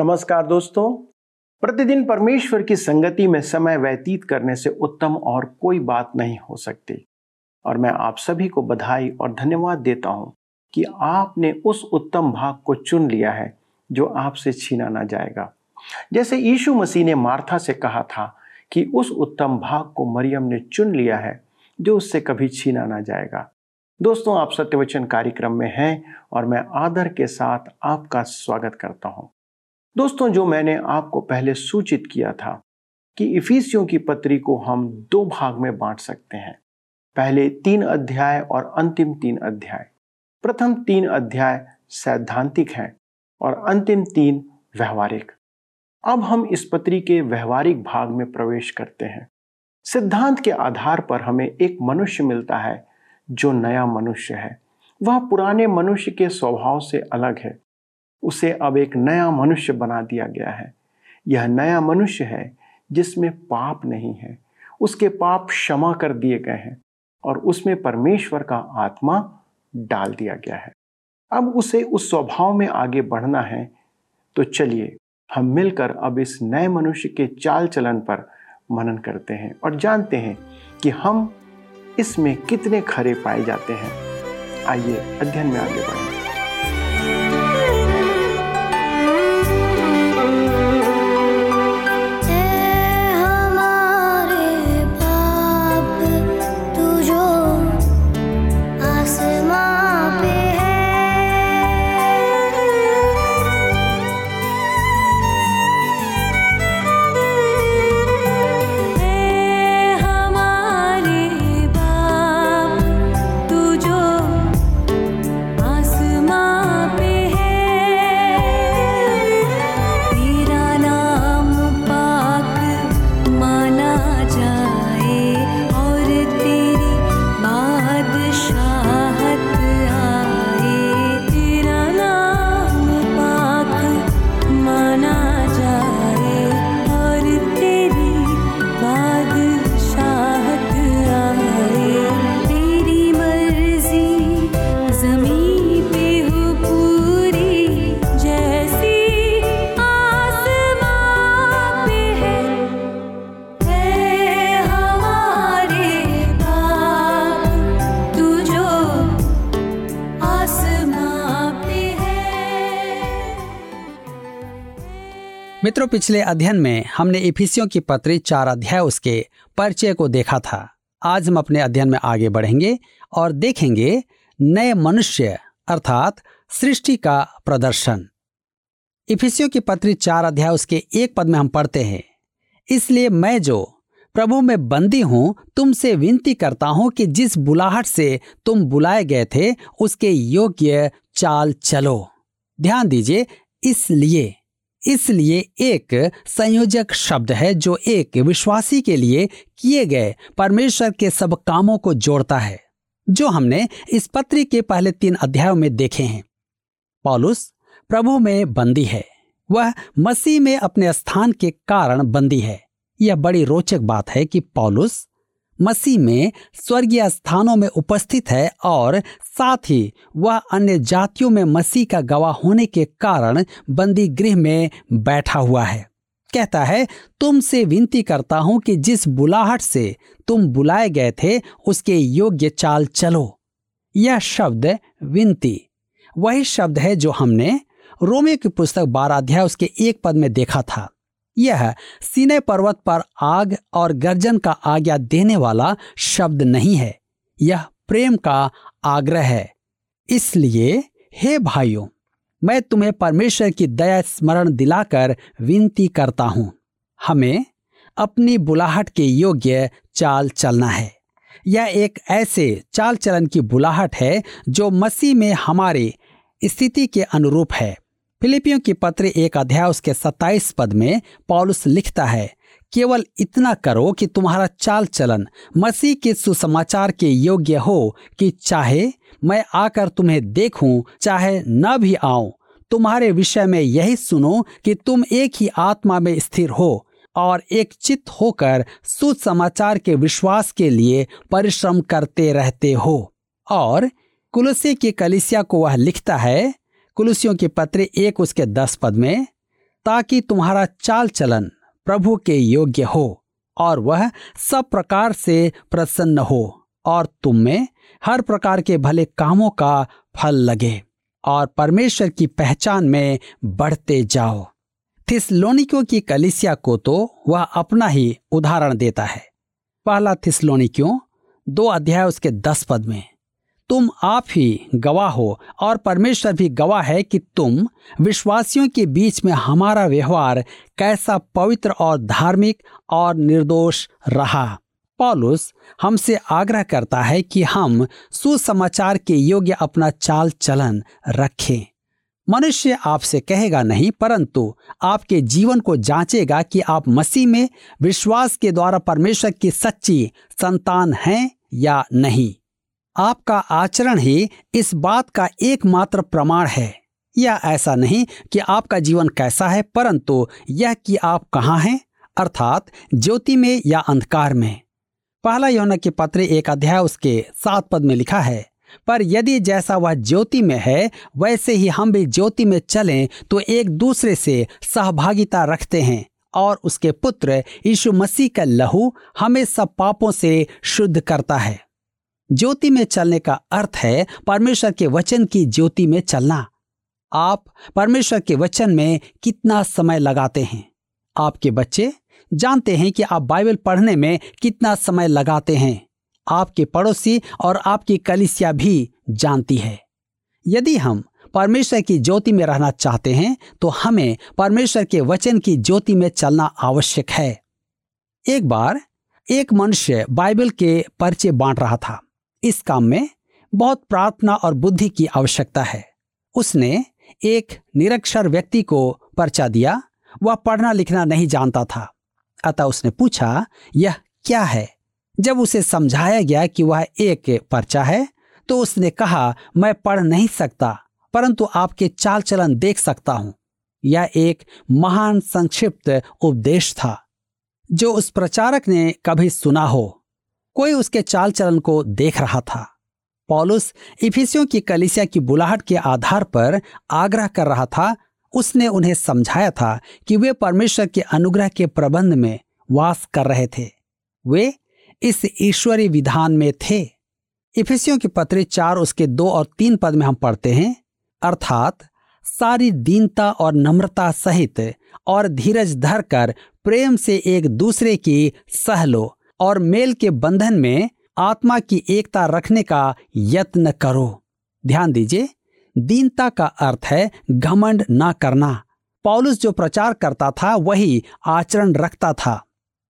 नमस्कार दोस्तों। प्रतिदिन परमेश्वर की संगति में समय व्यतीत करने से उत्तम और कोई बात नहीं हो सकती। और मैं आप सभी को बधाई और धन्यवाद देता हूँ कि आपने उस उत्तम भाग को चुन लिया है जो आपसे छीना ना जाएगा। जैसे यीशु मसीह ने मार्था से कहा था कि उस उत्तम भाग को मरियम ने चुन लिया है जो उससे कभी छीना ना जाएगा। दोस्तों, आप सत्यवचन कार्यक्रम में हैं और मैं आदर के साथ आपका स्वागत करता हूँ। दोस्तों, जो मैंने आपको पहले सूचित किया था कि इफिसियों की पत्री को हम दो भाग में बांट सकते हैं। पहले तीन अध्याय और अंतिम तीन अध्याय। प्रथम तीन अध्याय सैद्धांतिक हैं और अंतिम तीन व्यवहारिक। अब हम इस पत्री के व्यवहारिक भाग में प्रवेश करते हैं। सिद्धांत के आधार पर हमें एक मनुष्य मिलता है जो नया मनुष्य है। वह पुराने मनुष्य के स्वभाव से अलग है। उसे अब एक नया मनुष्य बना दिया गया है। यह नया मनुष्य है जिसमें पाप नहीं है। उसके पाप क्षमा कर दिए गए हैं और उसमें परमेश्वर का आत्मा डाल दिया गया है। अब उसे उस स्वभाव में आगे बढ़ना है। तो चलिए, हम मिलकर अब इस नए मनुष्य के चाल चलन पर मनन करते हैं और जानते हैं कि हम इसमें कितने खरे पाए जाते हैं। आइए, अध्ययन में आगे बढ़ें। मित्रों, पिछले अध्ययन में हमने इफिसियों की पत्री चार अध्याय उसके परिचय को देखा था। आज हम अपने अध्ययन में आगे बढ़ेंगे और देखेंगे नए मनुष्य, अर्थात सृष्टि का प्रदर्शन। इफिसियों की पत्री चार अध्याय उसके एक पद में हम पढ़ते हैं। इसलिए मैं जो प्रभु में बंदी हूँ, तुमसे विनती करता हूँ कि जिस बुलाहट से तुम बुलाए गए थे, उसके योग्य चाल चलो। ध्यान दीजिए, इसलिए। इसलिए एक संयोजक शब्द है जो एक विश्वासी के लिए किए गए परमेश्वर के सब कामों को जोड़ता है, जो हमने इस पत्री के पहले तीन अध्यायों में देखे हैं। पॉलुस प्रभु में बंदी है। वह मसीह में अपने स्थान के कारण बंदी है। यह बड़ी रोचक बात है कि पॉलुस मसीह में स्वर्गीय स्थानों में उपस्थित है और साथ ही वह अन्य जातियों में मसीह का गवाह होने के कारण बंदी गृह में बैठा हुआ है। कहता है, तुमसे विनती करता हूँ कि जिस बुलाहट से तुम बुलाए गए थे, उसके योग्य चाल चलो। यह शब्द विनती। वही शब्द है जो हमने रोमियो की पुस्तक बारह अध्याय उसके एक पद में देखा था। यह सीने पर्वत पर आग और गर्जन का आज्ञा देने वाला शब्द नहीं है। यह प्रेम का आग्रह है। इसलिए, हे भाइयों, मैं तुम्हें परमेश्वर की दया, स्मरण दिलाकर विनती करता हूँ। हमें अपनी बुलाहट के योग्य चाल चलना है। यह एक ऐसे चाल चलन की बुलाहट है जो मसीह में हमारे स्थिति के अनुरूप है। फिलिपियों की पत्र एक अध्याय उसके सत्ताईस पद में पॉलुस लिखता है, केवल इतना करो कि तुम्हारा चाल चलन। मसीह के सुसमाचार के योग्य हो कि चाहे मैं आकर तुम्हें देखूँ, चाहे न भी आऊँ। तुम्हारे विषय में यही सुनो कि तुम एक ही आत्मा में स्थिर हो और एक चित्त होकर सुसमाचार के विश्वास के लिए परिश्रम करते रहते हो। और कुलसी की कलिसिया को वह लिखता है कुलसियों के पत्र एक उसके दस पद में, ताकि तुम्हारा चाल चलन प्रभु के योग्य हो, और वह सब प्रकार से प्रसन्न हो, और तुम में हर प्रकार के भले कामों का फल लगे, और परमेश्वर की पहचान में बढ़ते जाओ। थिसलोनिकों की कलिसिया को तो वह अपना ही उदाहरण देता है। पहला थिसलोनिकियों दो अध्याय उसके दस पद में। तुम आप ही गवाह हो और परमेश्वर भी गवाह है कि तुम विश्वासियों के बीच में हमारा व्यवहार कैसा पवित्र और धार्मिक और निर्दोष रहा। पॉलुस हमसे आग्रह करता है कि हम सुसमाचार के योग्य अपना चाल चलन रखें। मनुष्य आपसे कहेगा नहीं, परंतु आपके जीवन को जांचेगा कि आप मसीह में विश्वास के द्वारा परमेश्वर की सच्ची संतान हैं या नहीं। आपका आचरण ही इस बात का एकमात्र प्रमाण है। या ऐसा नहीं कि आपका जीवन कैसा है, परंतु यह कि आप कहाँ हैं, अर्थात ज्योति में या अंधकार में। पहला यौन के पत्र एक अध्याय उसके सात पद में लिखा है, पर यदि जैसा वह ज्योति में है, वैसे ही हम भी ज्योति में चलें तो एक दूसरे से सहभागिता रखते हैं और उसके पुत्र यीशु मसीह का लहू हमें सब पापों से शुद्ध करता है। ज्योति में चलने का अर्थ है परमेश्वर के वचन की ज्योति में चलना। आप परमेश्वर के वचन में कितना समय लगाते हैं? आपके बच्चे जानते हैं कि आप बाइबल पढ़ने में कितना समय लगाते हैं। आपके पड़ोसी और आपकी कलिसिया भी जानती है। यदि हम परमेश्वर की ज्योति में रहना चाहते हैं तो हमें परमेश्वर के वचन की ज्योति में चलना आवश्यक है। एक बार एक मनुष्य बाइबल के पर्चे बांट रहा था। इस काम में बहुत प्रार्थना और बुद्धि की आवश्यकता है। उसने एक निरक्षर व्यक्ति को पर्चा दिया, वह पढ़ना लिखना नहीं जानता था। अतः उसने पूछा, यह क्या है? जब उसे समझाया गया कि वह एक पर्चा है तो उसने कहा, मैं पढ़ नहीं सकता, परंतु आपके चाल चलन देख सकता हूँ। यह एक महान संक्षिप्त उपदेश था, जो उस प्रचारक ने कभी सुना हो। कोई उसके चाल चलन को देख रहा था। पॉलुस इफिसियों की कलिसिया की बुलाहट के आधार पर आग्रह कर रहा था। उसने उन्हें समझाया था कि वे परमेश्वर के अनुग्रह के प्रबंध में वास कर रहे थे। वे इस ईश्वरीय विधान में थे। इफिसियों की पत्र चार उसके दो और तीन पद में हम पढ़ते हैं। अर्थात सारी दीनता और नम्रता सहित और धीरज धरकर प्रेम से एक दूसरे की सह लो। और मेल के बंधन में आत्मा की एकता रखने का यत्न करो। ध्यान दीजिए, दीनता का अर्थ है घमंड ना करना। पॉलुस जो प्रचार करता था, वही आचरण रखता था।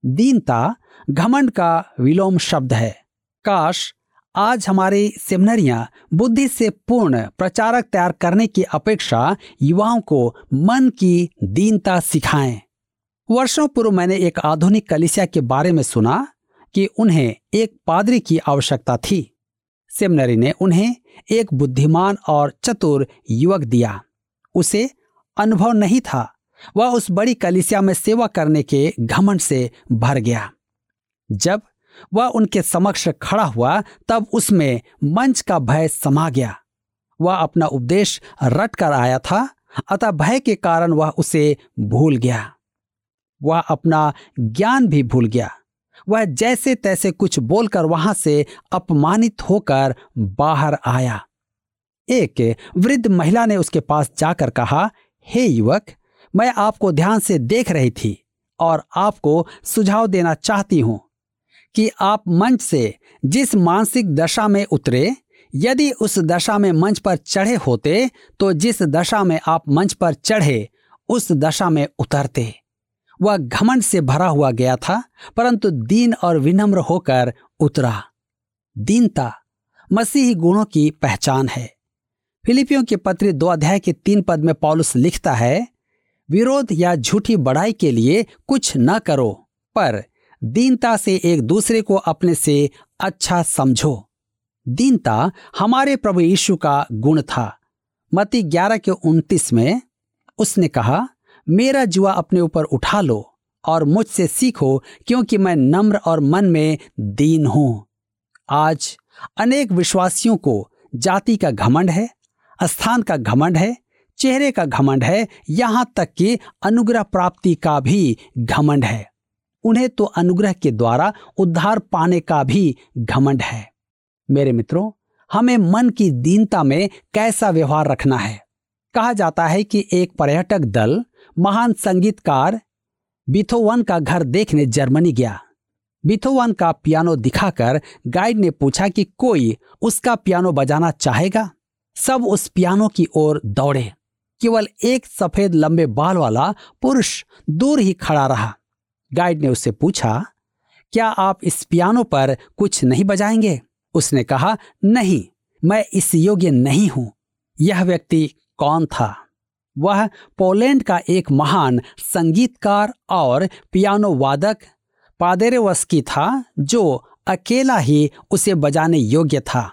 दीनता, घमंड का विलोम शब्द है। काश आज हमारी सेमिनरियाँ बुद्धि से पूर्ण प्रचारक तैयार करने की अपेक्षा युवाओं को मन की दीनता सिखाएँ। वर्षों पूर्व मैंने एक आधुनिक कलिसिया के बारे में सुना। कि उन्हें एक पादरी की आवश्यकता थी। सेमिनरी ने उन्हें एक बुद्धिमान और चतुर युवक दिया। उसे अनुभव नहीं था। वह उस बड़ी कलिसिया में सेवा करने के घमंड से भर गया। जब वह उनके समक्ष खड़ा हुआ, तब उसमें मंच का भय समा गया। वह अपना उपदेश रट कर आया था, अतः भय के कारण वह उसे भूल गया। वह अपना ज्ञान भी भूल गया। वह जैसे तैसे कुछ बोलकर वहाँ से अपमानित होकर बाहर आया। एक वृद्ध महिला ने उसके पास जाकर कहा, हे hey युवक, मैं आपको ध्यान से देख रही थी और आपको सुझाव देना चाहती हूँ कि आप मंच से जिस मानसिक दशा में उतरे, यदि उस दशा में मंच पर चढ़े होते तो जिस दशा में आप मंच पर चढ़े, उस दशा में उतरते। वह घमंड से भरा हुआ गया था, परंतु दीन और विनम्र होकर उतरा। दीनता मसीही गुणों की पहचान है। फिलिपियों के पत्र दो अध्याय के तीन पद में पॉलुस लिखता है, विरोध या झूठी बड़ाई के लिए कुछ न करो, पर दीनता से एक दूसरे को अपने से अच्छा समझो। दीनता हमारे प्रभु यीशु का गुण था। मती ग्यारह के उनतीस में उसने कहा मेरा जुआ अपने ऊपर उठा लो और मुझसे सीखो, क्योंकि मैं नम्र और मन में दीन हूँ। आज अनेक विश्वासियों को जाति का घमंड है, स्थान का घमंड है, चेहरे का घमंड है, यहाँ तक कि अनुग्रह प्राप्ति का भी घमंड है। उन्हें तो अनुग्रह के द्वारा उद्धार पाने का भी घमंड है। मेरे मित्रों, हमें मन की दीनता में कैसा व्यवहार रखना है? कहा जाता है कि एक पर्यटक दल महान संगीतकार बिथोवन का घर देखने जर्मनी गया। बिथोवन का पियानो दिखाकर गाइड ने पूछा कि कोई उसका पियानो बजाना चाहेगा? सब उस पियानो की ओर दौड़े। केवल एक सफ़ेद लंबे बाल वाला पुरुष दूर ही खड़ा रहा। गाइड ने उससे पूछा, क्या आप इस पियानो पर कुछ नहीं बजाएँगे? उसने कहा, नहीं, मैं इस योग्य नहीं हूँ। यह व्यक्ति कौन था? वह पोलैंड का एक महान संगीतकार और पियानो वादक पादेरेवस्की था, जो अकेला ही उसे बजाने योग्य था।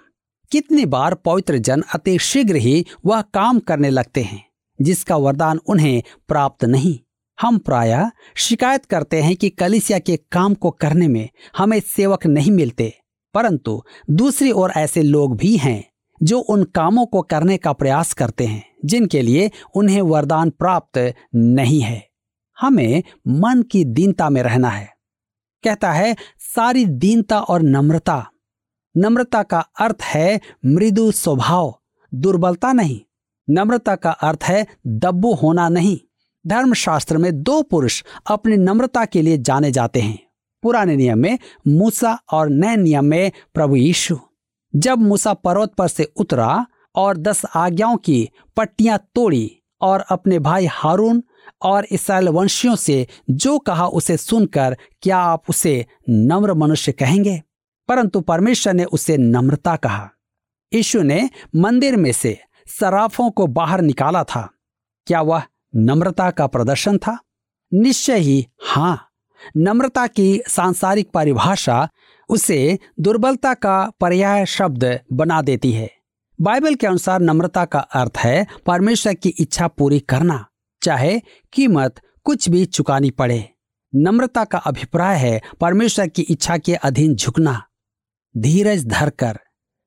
कितनी बार पवित्र जन अति शीघ्र ही वह काम करने लगते हैं, जिसका वरदान उन्हें प्राप्त नहीं। हम प्राय शिकायत करते हैं कि कलिसिया के काम को करने में हमें सेवक नहीं मिलते, परंतु दूसरी ओर ऐसे लोग भी हैं जो उन कामों को करने का प्रयास करते हैं, जिनके लिए उन्हें वरदान प्राप्त नहीं है। हमें मन की दीनता में रहना है। कहता है, सारी दीनता और नम्रता। नम्रता का अर्थ है मृदु स्वभाव, दुर्बलता नहीं। नम्रता का अर्थ है दब्बू होना नहीं। धर्मशास्त्र में दो पुरुष अपनी नम्रता के लिए जाने जाते हैं। पुराने नियम में मूसा और नए नियम में प्रभु यीशु। जब मूसा पर्वत पर से उतरा और दस आज्ञाओं की पट्टियाँ तोड़ी और अपने भाई हारून और इसराइल वंशियों से जो कहा उसे सुनकर, क्या आप उसे नम्र मनुष्य कहेंगे? परंतु परमेश्वर ने उसे नम्रता कहा। यीशु ने मंदिर में से सराफों को बाहर निकाला था। क्या वह नम्रता का प्रदर्शन था? निश्चय ही हाँ। नम्रता की सांसारिक परिभाषा उसे दुर्बलता का पर्याय शब्द बना देती है। बाइबल के अनुसार नम्रता का अर्थ है परमेश्वर की इच्छा पूरी करना, चाहे कीमत कुछ भी चुकानी पड़े। नम्रता का अभिप्राय है परमेश्वर की इच्छा के अधीन झुकना। धीरज धरकर।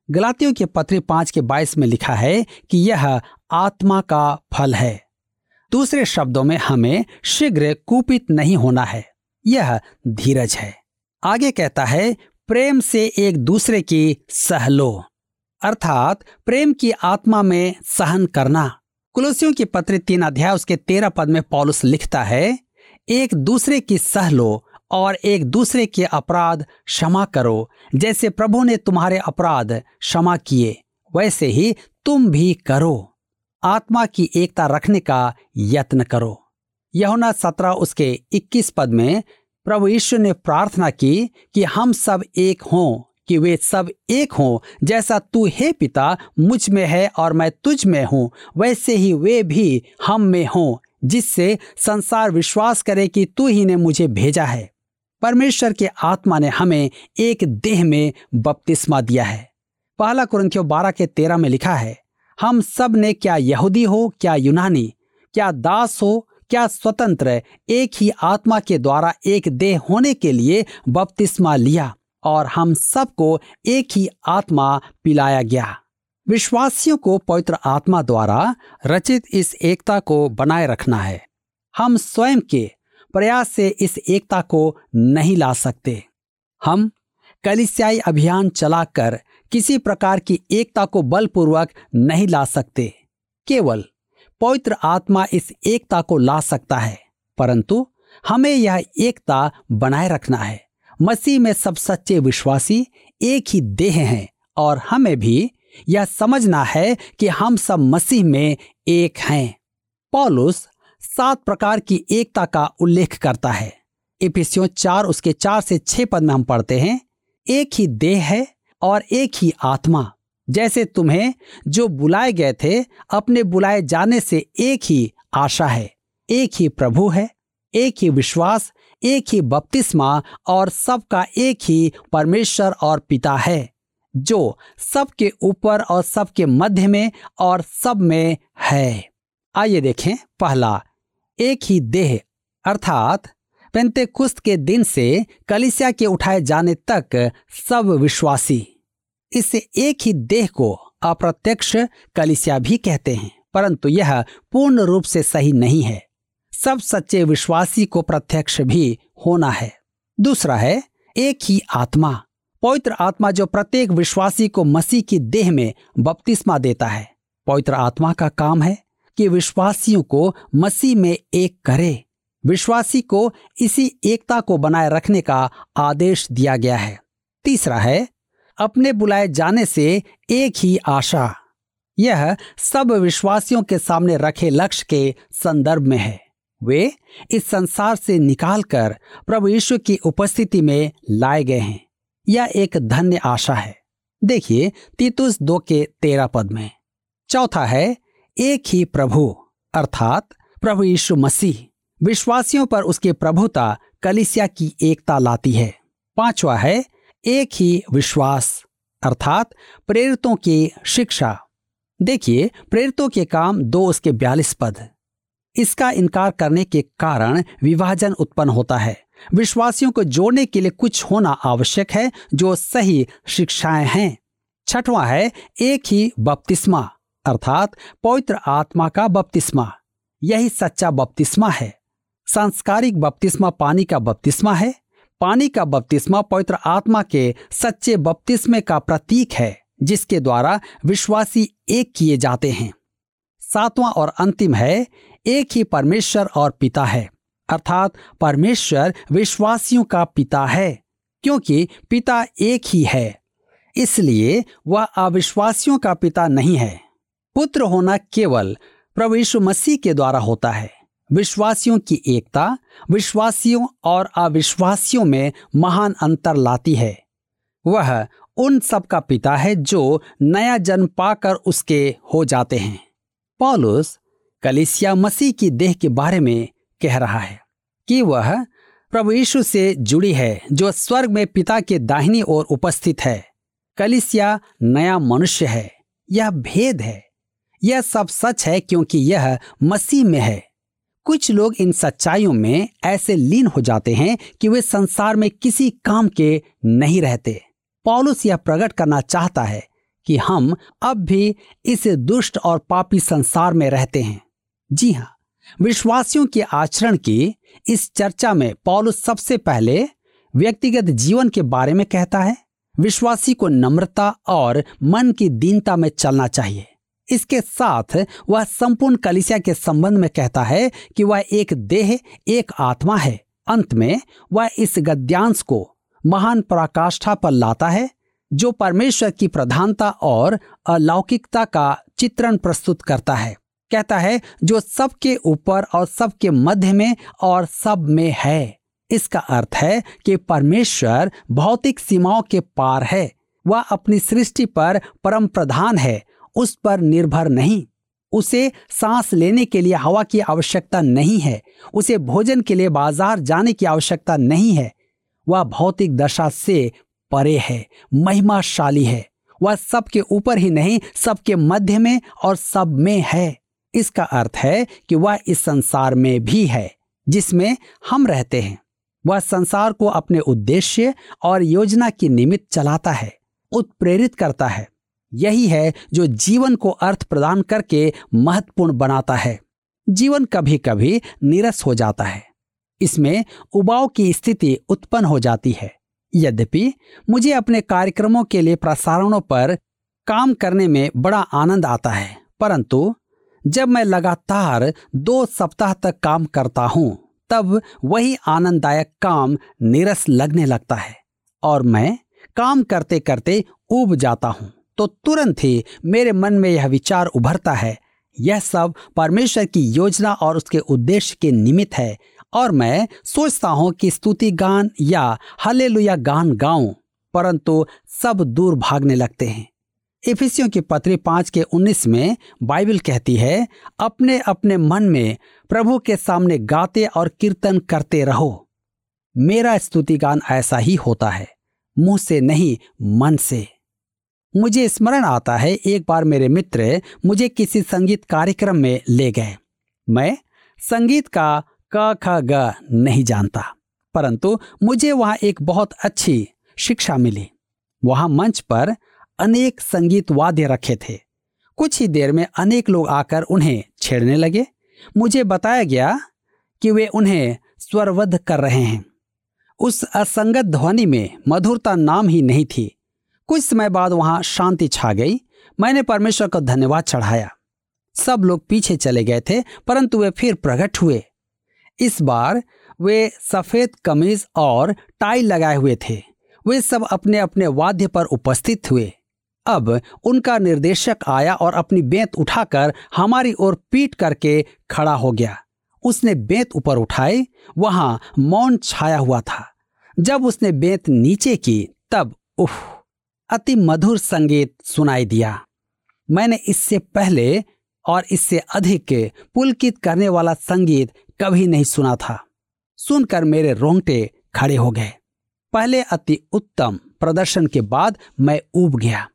गलातियों के पत्र पाँच के बाईस में लिखा है कि यह आत्मा का फल है। दूसरे शब्दों में हमें शीघ्र कुपित नहीं होना है। यह धीरज है। आगे कहता है प्रेम से एक दूसरे की सहलो अर्थात प्रेम की आत्मा में सहन करना। कुलसियों की पत्र तीन अध्याय, उसके तेरह पद में पॉलुस लिखता है, एक दूसरे की सह लो और एक दूसरे के अपराध क्षमा करो, जैसे प्रभु ने तुम्हारे अपराध क्षमा किए, वैसे ही तुम भी करो। आत्मा की एकता रखने का यत्न करो। यहुना सत्रह, उसके इक्कीस पद में प्रभु यीशु ने प्रार्थना की कि हम सब एक हों, कि वे सब एक हों। जैसा तू हे पिता, मुझमें है और मैं तुझ में हूँ, वैसे ही वे भी हम में हों, जिससे संसार विश्वास करे कि तू ही ने मुझे भेजा है। परमेश्वर के आत्मा ने हमें एक देह में बपतिस्मा दिया है। पहला कुरंथियों बारह के तेरह में लिखा है, हम सबने क्या यहूदी हो, क्या यूनानी, क्या दास हो क्या स्वतंत्र एक ही आत्मा के द्वारा एक देह होने के लिए बपतिस्मा लिया और हम सबको एक ही आत्मा पिलाया गया? विश्वासियों को पवित्र आत्मा द्वारा रचित इस एकता को बनाए रखना है। हम स्वयं के प्रयास से इस एकता को नहीं ला सकते। हम कलिसियाई अभियान चलाकर किसी प्रकार की एकता को बलपूर्वक नहीं ला सकते। केवल पवित्र आत्मा इस एकता को ला सकता है, परंतु हमें यह एकता बनाए रखना है। मसीह में सब सच्चे विश्वासी एक ही देह हैं और हमें भी यह समझना है कि हम सब मसीह में एक हैं। पॉलुस सात प्रकार की एकता का उल्लेख करता है। इपिसियों चार उसके चार से छह पद में हम पढ़ते हैं, एक ही देह है और एक ही आत्मा। जैसे तुम्हें जो बुलाए गए थे, अपने बुलाए जाने से एक ही आशा है। एक ही प्रभु है, एक ही विश्वास, एक ही बपतिस्मा और सबका एक ही परमेश्वर और पिता है, जो सबके ऊपर और सबके मध्य में और सब में है। आइए देखें पहला, एक ही देह, अर्थात पेंते कुस्त के दिन से कलिसिया के उठाए जाने तक सब विश्वासी। इसे एक ही देह को अप्रत्यक्ष कलिसिया भी कहते हैं, परंतु यह पूर्ण रूप से सही नहीं है। सब सच्चे विश्वासी को प्रत्यक्ष भी होना है। दूसरा है, एक ही आत्मा। पवित्र आत्मा जो प्रत्येक विश्वासी को मसीह की देह में बपतिस्मा देता है। पवित्र आत्मा का काम है कि विश्वासियों को मसीह में एक करे। विश्वासी को इसी एकता को बनाए रखने का आदेश दिया गया है। तीसरा है अपने बुलाए जाने से एक ही आशा, यह सब विश्वासियों के सामने रखे लक्ष्य के संदर्भ में है। वे इस संसार से निकालकर प्रभु यीशु की उपस्थिति में लाए गए हैं। यह एक धन्य आशा है। देखिए, तीतुस दो के तेरह पद में। चौथा है, एक ही प्रभु, अर्थात प्रभु यीशु मसीह। विश्वासियों पर उसकी प्रभुता कलिसिया की एकता लाती है। पांचवा है एक ही विश्वास, अर्थात प्रेरितों की शिक्षा। देखिए, प्रेरितों के काम दो उसके बयालीस पद। इसका इनकार करने के कारण विभाजन उत्पन्न होता है। विश्वासियों को जोड़ने के लिए कुछ होना आवश्यक है जो सही शिक्षाएँ हैं। छठवां है, एक ही बपतिस्मा, अर्थात पवित्र आत्मा का बपतिस्मा। यही सच्चा बपतिस्मा है। सांस्कारिक बपतिस्मा पानी का बपतिस्मा है। पानी का बपतिस्मा पवित्र आत्मा के सच्चे बपतिस्मे का प्रतीक है, जिसके द्वारा विश्वासी एक किए जाते हैं। सातवां और अंतिम है, एक ही परमेश्वर और पिता है। अर्थात परमेश्वर विश्वासियों का पिता है, क्योंकि पिता एक ही है। इसलिए वह अविश्वासियों का पिता नहीं है। पुत्र होना केवल प्रभु यीशु मसीह के द्वारा होता है। विश्वासियों की एकता विश्वासियों और अविश्वासियों में महान अंतर लाती है। वह उन सब का पिता है जो नया जन्म पाकर उसके हो जाते हैं। पॉलुस कलिसिया मसीह की देह के बारे में कह रहा है कि वह प्रभु यीशु से जुड़ी है, जो स्वर्ग में पिता के दाहिनी ओर उपस्थित है। कलिसिया नया मनुष्य है, यह भेद है। यह सब सच है क्योंकि यह मसीह में है। कुछ लोग इन सच्चाइयों में ऐसे लीन हो जाते हैं कि वे संसार में किसी काम के नहीं रहते। पॉलुस यह प्रकट करना चाहता है कि हम अब भी इस दुष्ट और पापी संसार में रहते हैं। जी हाँ विश्वासियों के आचरण की इस चर्चा में पॉलुस सबसे पहले व्यक्तिगत जीवन के बारे में कहता है। विश्वासी को नम्रता और मन की दीनता में चलना चाहिए। इसके साथ वह संपूर्ण कलिसिया के संबंध में कहता है कि वह एक देह, एक आत्मा है। अंत में वह इस गद्यांश को महान पराकाष्ठा पर लाता है, जो परमेश्वर की प्रधानता और अलौकिकता का चित्रण प्रस्तुत करता है। कहता है, जो सबके ऊपर और सबके मध्य में और सब में है। इसका अर्थ है कि परमेश्वर भौतिक सीमाओं के पार है। वह अपनी सृष्टि पर परम प्रधान है उस पर निर्भर नहीं। उसे सांस लेने के लिए हवा की आवश्यकता नहीं है। उसे भोजन के लिए बाज़ार जाने की आवश्यकता नहीं है। वह भौतिक दशा से परे है, महिमाशाली है। वह सबके ऊपर ही नहीं, सबके मध्य में और सब में है। इसका अर्थ है कि वह इस संसार में भी है, जिसमें हम रहते हैं। वह संसार को अपने उद्देश्य और योजना की निमित्त चलाता है, उत्प्रेरित करता है। यही है जो जीवन को अर्थ प्रदान करके महत्वपूर्ण बनाता है। जीवन कभी कभी निरस हो जाता है। इसमें उबाव की स्थिति उत्पन्न हो जाती है। यद्यपि मुझे अपने कार्यक्रमों के लिए प्रसारणों पर काम करने में बड़ा आनंद आता है, परंतु जब मैं लगातार दो सप्ताह तक काम करता हूँ, तब वही आनंददायक काम निरस लगने लगता है और मैं काम करते करते उब जाता हूँ। तो तुरंत ही मेरे मन में यह विचार उभरता है। यह सब परमेश्वर की योजना और उसके उद्देश्य के निमित्त है और मैं सोचता हूँ कि स्तुति गान या हले गान गाऊं, परंतु सब दूर भागने लगते हैं। इफिसियों की पत्री पाँच के उन्नीस में बाइबल कहती है अपने अपने मन में प्रभु के सामने गाते और कीर्तन करते रहो। मेरा स्तुति गान ऐसा ही होता है, मुँह से नहीं, मन से। मुझे स्मरण आता है, एक बार मेरे मित्र मुझे किसी संगीत कार्यक्रम में ले गए। मैं संगीत का क, ख, ग नहीं जानता, परंतु मुझे वहाँ एक बहुत अच्छी शिक्षा मिली। वहाँ मंच पर अनेक संगीत वाद्य रखे थे। कुछ ही देर में अनेक लोग आकर उन्हें छेड़ने लगे। मुझे बताया गया कि वे उन्हें स्वरवद्ध कर रहे हैं। उस असंगत ध्वनि में मधुरता नाम ही नहीं थी। कुछ समय बाद वहाँ शांति छा गई। मैंने परमेश्वर को धन्यवाद चढ़ाया। सब लोग पीछे चले गए थे, परंतु वे फिर प्रकट हुए। इस बार वे सफ़ेद कमीज और टाई लगाए हुए थे। वे सब अपने अपने वाद्य पर उपस्थित हुए। अब उनका निर्देशक आया और अपनी बेंत उठाकर हमारी ओर पीट करके खड़ा हो गया। उसने बेंत ऊपर उठाई, वहाँ मौन छाया हुआ था। जब उसने बेंत नीचे की, तब उफ! अति मधुर संगीत सुनाई दिया। मैंने इससे पहले और इससे अधिक पुलकित करने वाला संगीत कभी नहीं सुना था। सुनकर मेरे रोंगटे खड़े हो गए। पहले अति उत्तम प्रदर्शन के बाद मैं ऊब गया।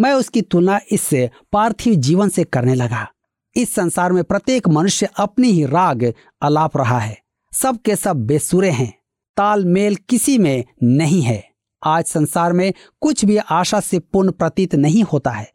मैं उसकी तुलना इससे पार्थिव जीवन से करने लगा। इस संसार में प्रत्येक मनुष्य अपनी ही राग अलाप रहा है। सब के सब बेसुरे हैं। तालमेल किसी में नहीं है। आज संसार में कुछ भी आशा से पूर्ण प्रतीत नहीं होता है।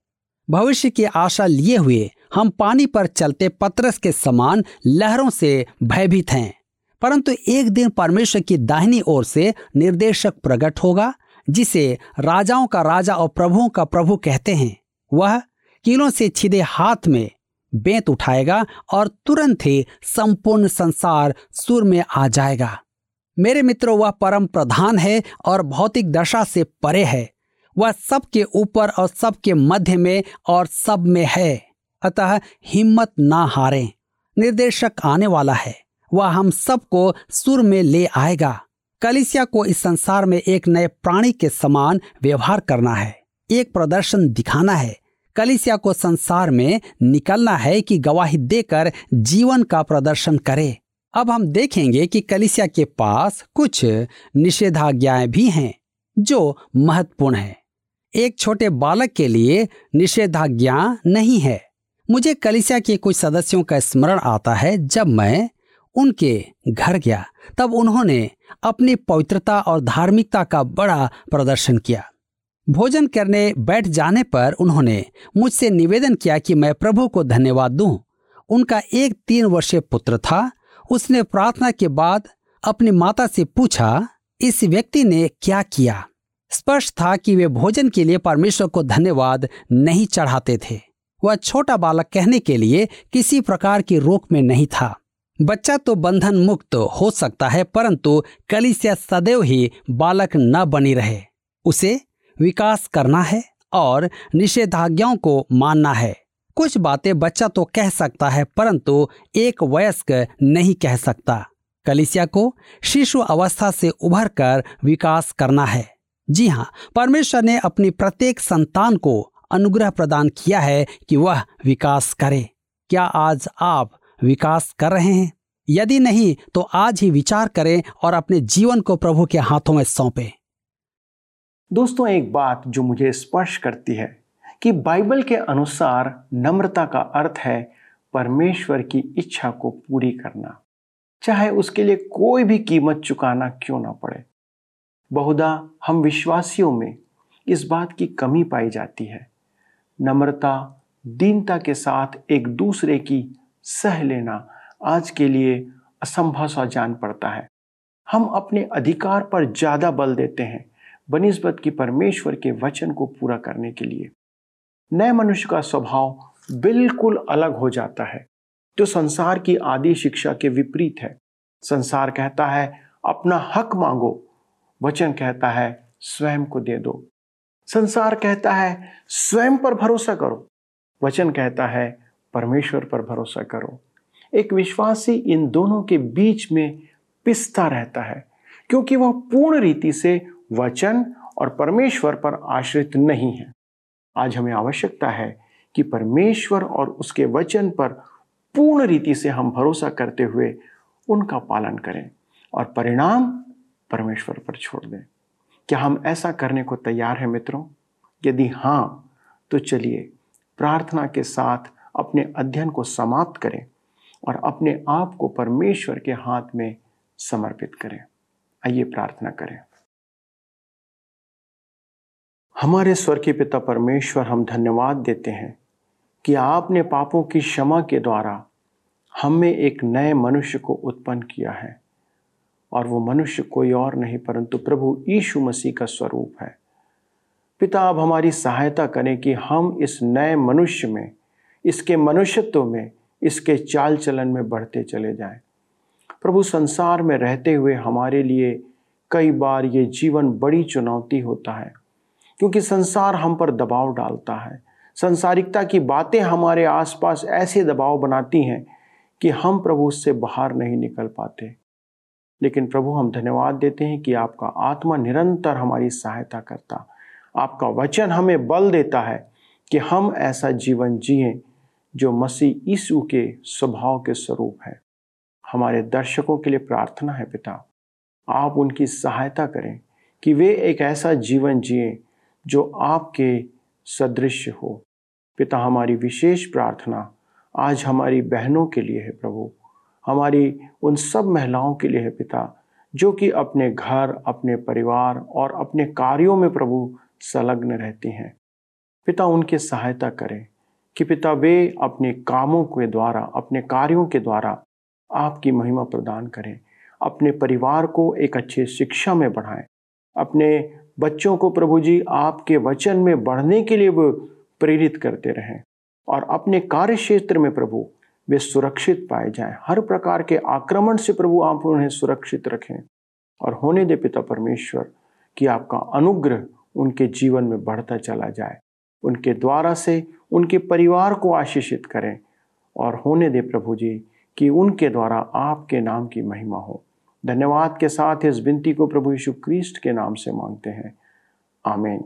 भविष्य की आशा लिए हुए हम पानी पर चलते पत्रस के समान लहरों से भयभीत हैं। परंतु एक दिन परमेश्वर की दाहिनी ओर से निर्देशक प्रकट होगा, जिसे राजाओं का राजा और प्रभुओं का प्रभु कहते हैं। वह कीलों से छिदे हाथ में बेंत उठाएगा और तुरंत ही संपूर्ण संसार सुर में आ जाएगा। मेरे मित्रों, वह परम प्रधान है और भौतिक दशा से परे है। वह सबके ऊपर और सबके मध्य में और सब में है। अतः हिम्मत ना हारें। निर्देशक आने वाला है। वह हम सबको सुर में ले आएगा। कलिसिया को इस संसार में एक नए प्राणी के समान व्यवहार करना है। एक प्रदर्शन दिखाना है। कलिसिया को संसार में निकलना है कि गवाही देकर जीवन का प्रदर्शन करे। अब हम देखेंगे कि कलिसिया के पास कुछ निषेधाज्ञाएँ भी हैं, जो महत्वपूर्ण है। एक छोटे बालक के लिए निषेधाज्ञा नहीं है। मुझे कलिसिया के कुछ सदस्यों का स्मरण आता है जब मैं उनके घर गया। तब उन्होंने अपनी पवित्रता और धार्मिकता का बड़ा प्रदर्शन किया। भोजन करने बैठ जाने पर उन्होंने मुझसे निवेदन किया कि मैं प्रभु को धन्यवाद दूँ। उनका एक तीन वर्षीय पुत्र था उसने प्रार्थना के बाद अपनी माता से पूछा, इस व्यक्ति ने क्या किया? स्पष्ट था कि वे भोजन के लिए परमेश्वर को धन्यवाद नहीं चढ़ाते थे। वह छोटा बालक कहने के लिए किसी प्रकार की रोक में नहीं था। बच्चा तो बंधन मुक्त हो सकता है, परंतु कलिसिया सदैव ही बालक न बनी रहे। उसे विकास करना है और निषेधाज्ञाओं को मानना है। कुछ बातें बच्चा तो कह सकता है, परंतु एक वयस्क नहीं कह सकता। कलिसिया को शिशु अवस्था से उभर कर विकास करना है। जी हाँ परमेश्वर ने अपनी प्रत्येक संतान को अनुग्रह प्रदान किया है कि वह विकास करे। क्या आज आप विकास कर रहे हैं? यदि नहीं तो आज ही विचार करें और अपने जीवन को प्रभु के हाथों में सौंपें। दोस्तों, एक बात जो मुझे स्पर्श करती है कि बाइबल के अनुसार नम्रता का अर्थ है परमेश्वर की इच्छा को पूरी करना। चाहे उसके लिए कोई भी कीमत चुकाना क्यों ना पड़े। बहुधा हम विश्वासियों में इस बात की कमी पाई जाती है। नम्रता, दीनता के साथ एक दूसरे की सह लेना आज के लिए असंभव सा जान पड़ता है। हम अपने अधिकार पर ज़्यादा बल देते हैं बनिस्बत की परमेश्वर के वचन को पूरा करने के लिए। नए मनुष्य का स्वभाव बिल्कुल अलग हो जाता है। जो संसार की आदि शिक्षा के विपरीत है। संसार कहता है, अपना हक मांगो, वचन कहता है, स्वयं को दे दो। संसार कहता है, स्वयं पर भरोसा करो। वचन कहता है, परमेश्वर पर भरोसा करो। एक विश्वासी इन दोनों के बीच में पिसता रहता है, क्योंकि वह पूर्ण रीति से वचन और परमेश्वर पर आश्रित नहीं है। आज हमें आवश्यकता है कि परमेश्वर और उसके वचन पर पूर्ण रीति से हम भरोसा करते हुए उनका पालन करें और परिणाम परमेश्वर पर छोड़ दें। क्या हम ऐसा करने को तैयार हैं मित्रों? यदि हाँ तो चलिए प्रार्थना के साथ अपने अध्ययन को समाप्त करें और अपने आप को परमेश्वर के हाथ में समर्पित करें। आइए प्रार्थना करें। हमारे स्वर के पिता परमेश्वर, हम धन्यवाद देते हैं कि आपने पापों की क्षमा के द्वारा हमें एक नए मनुष्य को उत्पन्न किया है और वो मनुष्य कोई और नहीं, परंतु प्रभु यीशु मसीह का स्वरूप है। पिता, आप हमारी सहायता करें कि हम इस नए मनुष्य में, इसके मनुष्यत्व में, इसके चाल चलन में बढ़ते चले जाएँ। प्रभु, संसार में रहते हुए हमारे लिए कई बार ये जीवन बड़ी चुनौती होता है। क्योंकि संसार हम पर दबाव डालता है। संसारिकता की बातें हमारे आसपास ऐसे दबाव बनाती हैं कि हम प्रभु उससे बाहर नहीं निकल पाते। लेकिन प्रभु, हम धन्यवाद देते हैं कि आपका आत्मा निरंतर हमारी सहायता करता। आपका वचन हमें बल देता है कि हम ऐसा जीवन जिए जो मसीह यीशु के स्वभाव के स्वरूप है। हमारे दर्शकों के लिए प्रार्थना है पिता, आप उनकी सहायता करें कि वे एक ऐसा जीवन जिए जो आपके सदृश हो। पिता, हमारी विशेष प्रार्थना आज हमारी बहनों के लिए है प्रभु। हमारी उन सब महिलाओं के लिए है पिता, जो कि अपने घर, अपने परिवार और अपने कार्यों में प्रभु संलग्न रहती हैं। पिता, उनकी सहायता करें कि पिता, वे अपने कामों के द्वारा, अपने कार्यों के द्वारा आपकी महिमा प्रदान करें। अपने परिवार को एक अच्छे शिक्षा में बढ़ाएँ। अपने बच्चों को प्रभु जी आपके वचन में बढ़ने के लिए वो प्रेरित करते रहें और अपने कार्य क्षेत्र में प्रभु वे सुरक्षित पाए जाएँ। हर प्रकार के आक्रमण से प्रभु आप उन्हें सुरक्षित रखें और होने दे पिता परमेश्वर कि आपका अनुग्रह उनके जीवन में बढ़ता चला जाए। उनके द्वारा से उनके परिवार को आशीषित करें और होने दे प्रभु जी कि उनके द्वारा आपके नाम की महिमा हो। धन्यवाद के साथ इस विनती को प्रभु यीशु क्रिस्ट के नाम से मांगते हैं। आमीन।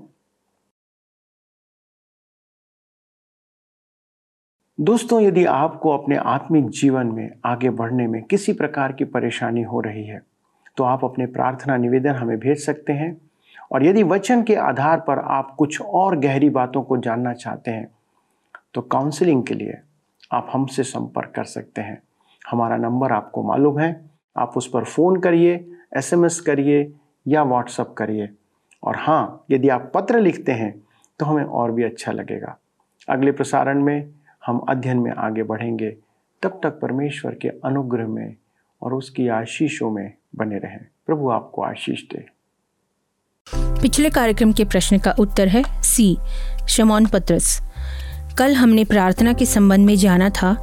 दोस्तों, यदि आपको अपने आत्मिक जीवन में आगे बढ़ने में किसी प्रकार की परेशानी हो रही है तो आप अपने प्रार्थना निवेदन हमें भेज सकते हैं। और यदि वचन के आधार पर आप कुछ और गहरी बातों को जानना चाहते हैं तो काउंसलिंग के लिए आप हमसे संपर्क कर सकते हैं। हमारा नंबर आपको मालूम है आप उस पर फ़ोन करिए एसएमएस करिए या व्हाट्सअप करिए। और हाँ यदि आप पत्र लिखते हैं तो हमें और भी अच्छा लगेगा। अगले प्रसारण में हम अध्ययन में आगे बढ़ेंगे। तब तक परमेश्वर के अनुग्रह में और उसकी आशीषों में बने रहें। प्रभु आपको आशीष दे। पिछले कार्यक्रम के प्रश्न का उत्तर है सी शमौन पत्रस। कल हमने प्रार्थना के संबंध में जाना था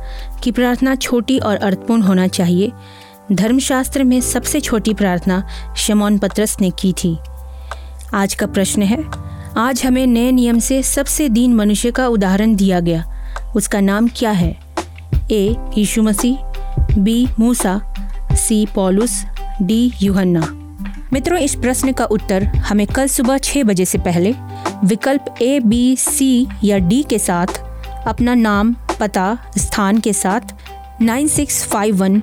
कि प्रार्थना छोटी और अर्थपूर्ण होना चाहिए धर्मशास्त्र में सबसे छोटी प्रार्थना शमौन पत्रस ने की थी। आज का प्रश्न है, आज हमें नए नियम से सबसे दीन मनुष्य का उदाहरण दिया गया। उसका नाम क्या है? ए, यीशु मसीह, बी, मूसा, सी, पॉलुस, डी, यूहन्ना। मित्रों, इस प्रश्न का उत्तर हमें कल सुबह छः बजे से पहले विकल्प ए, बी, सी या डी के साथ, अपना नाम, पता, स्थान के साथ, nine six five one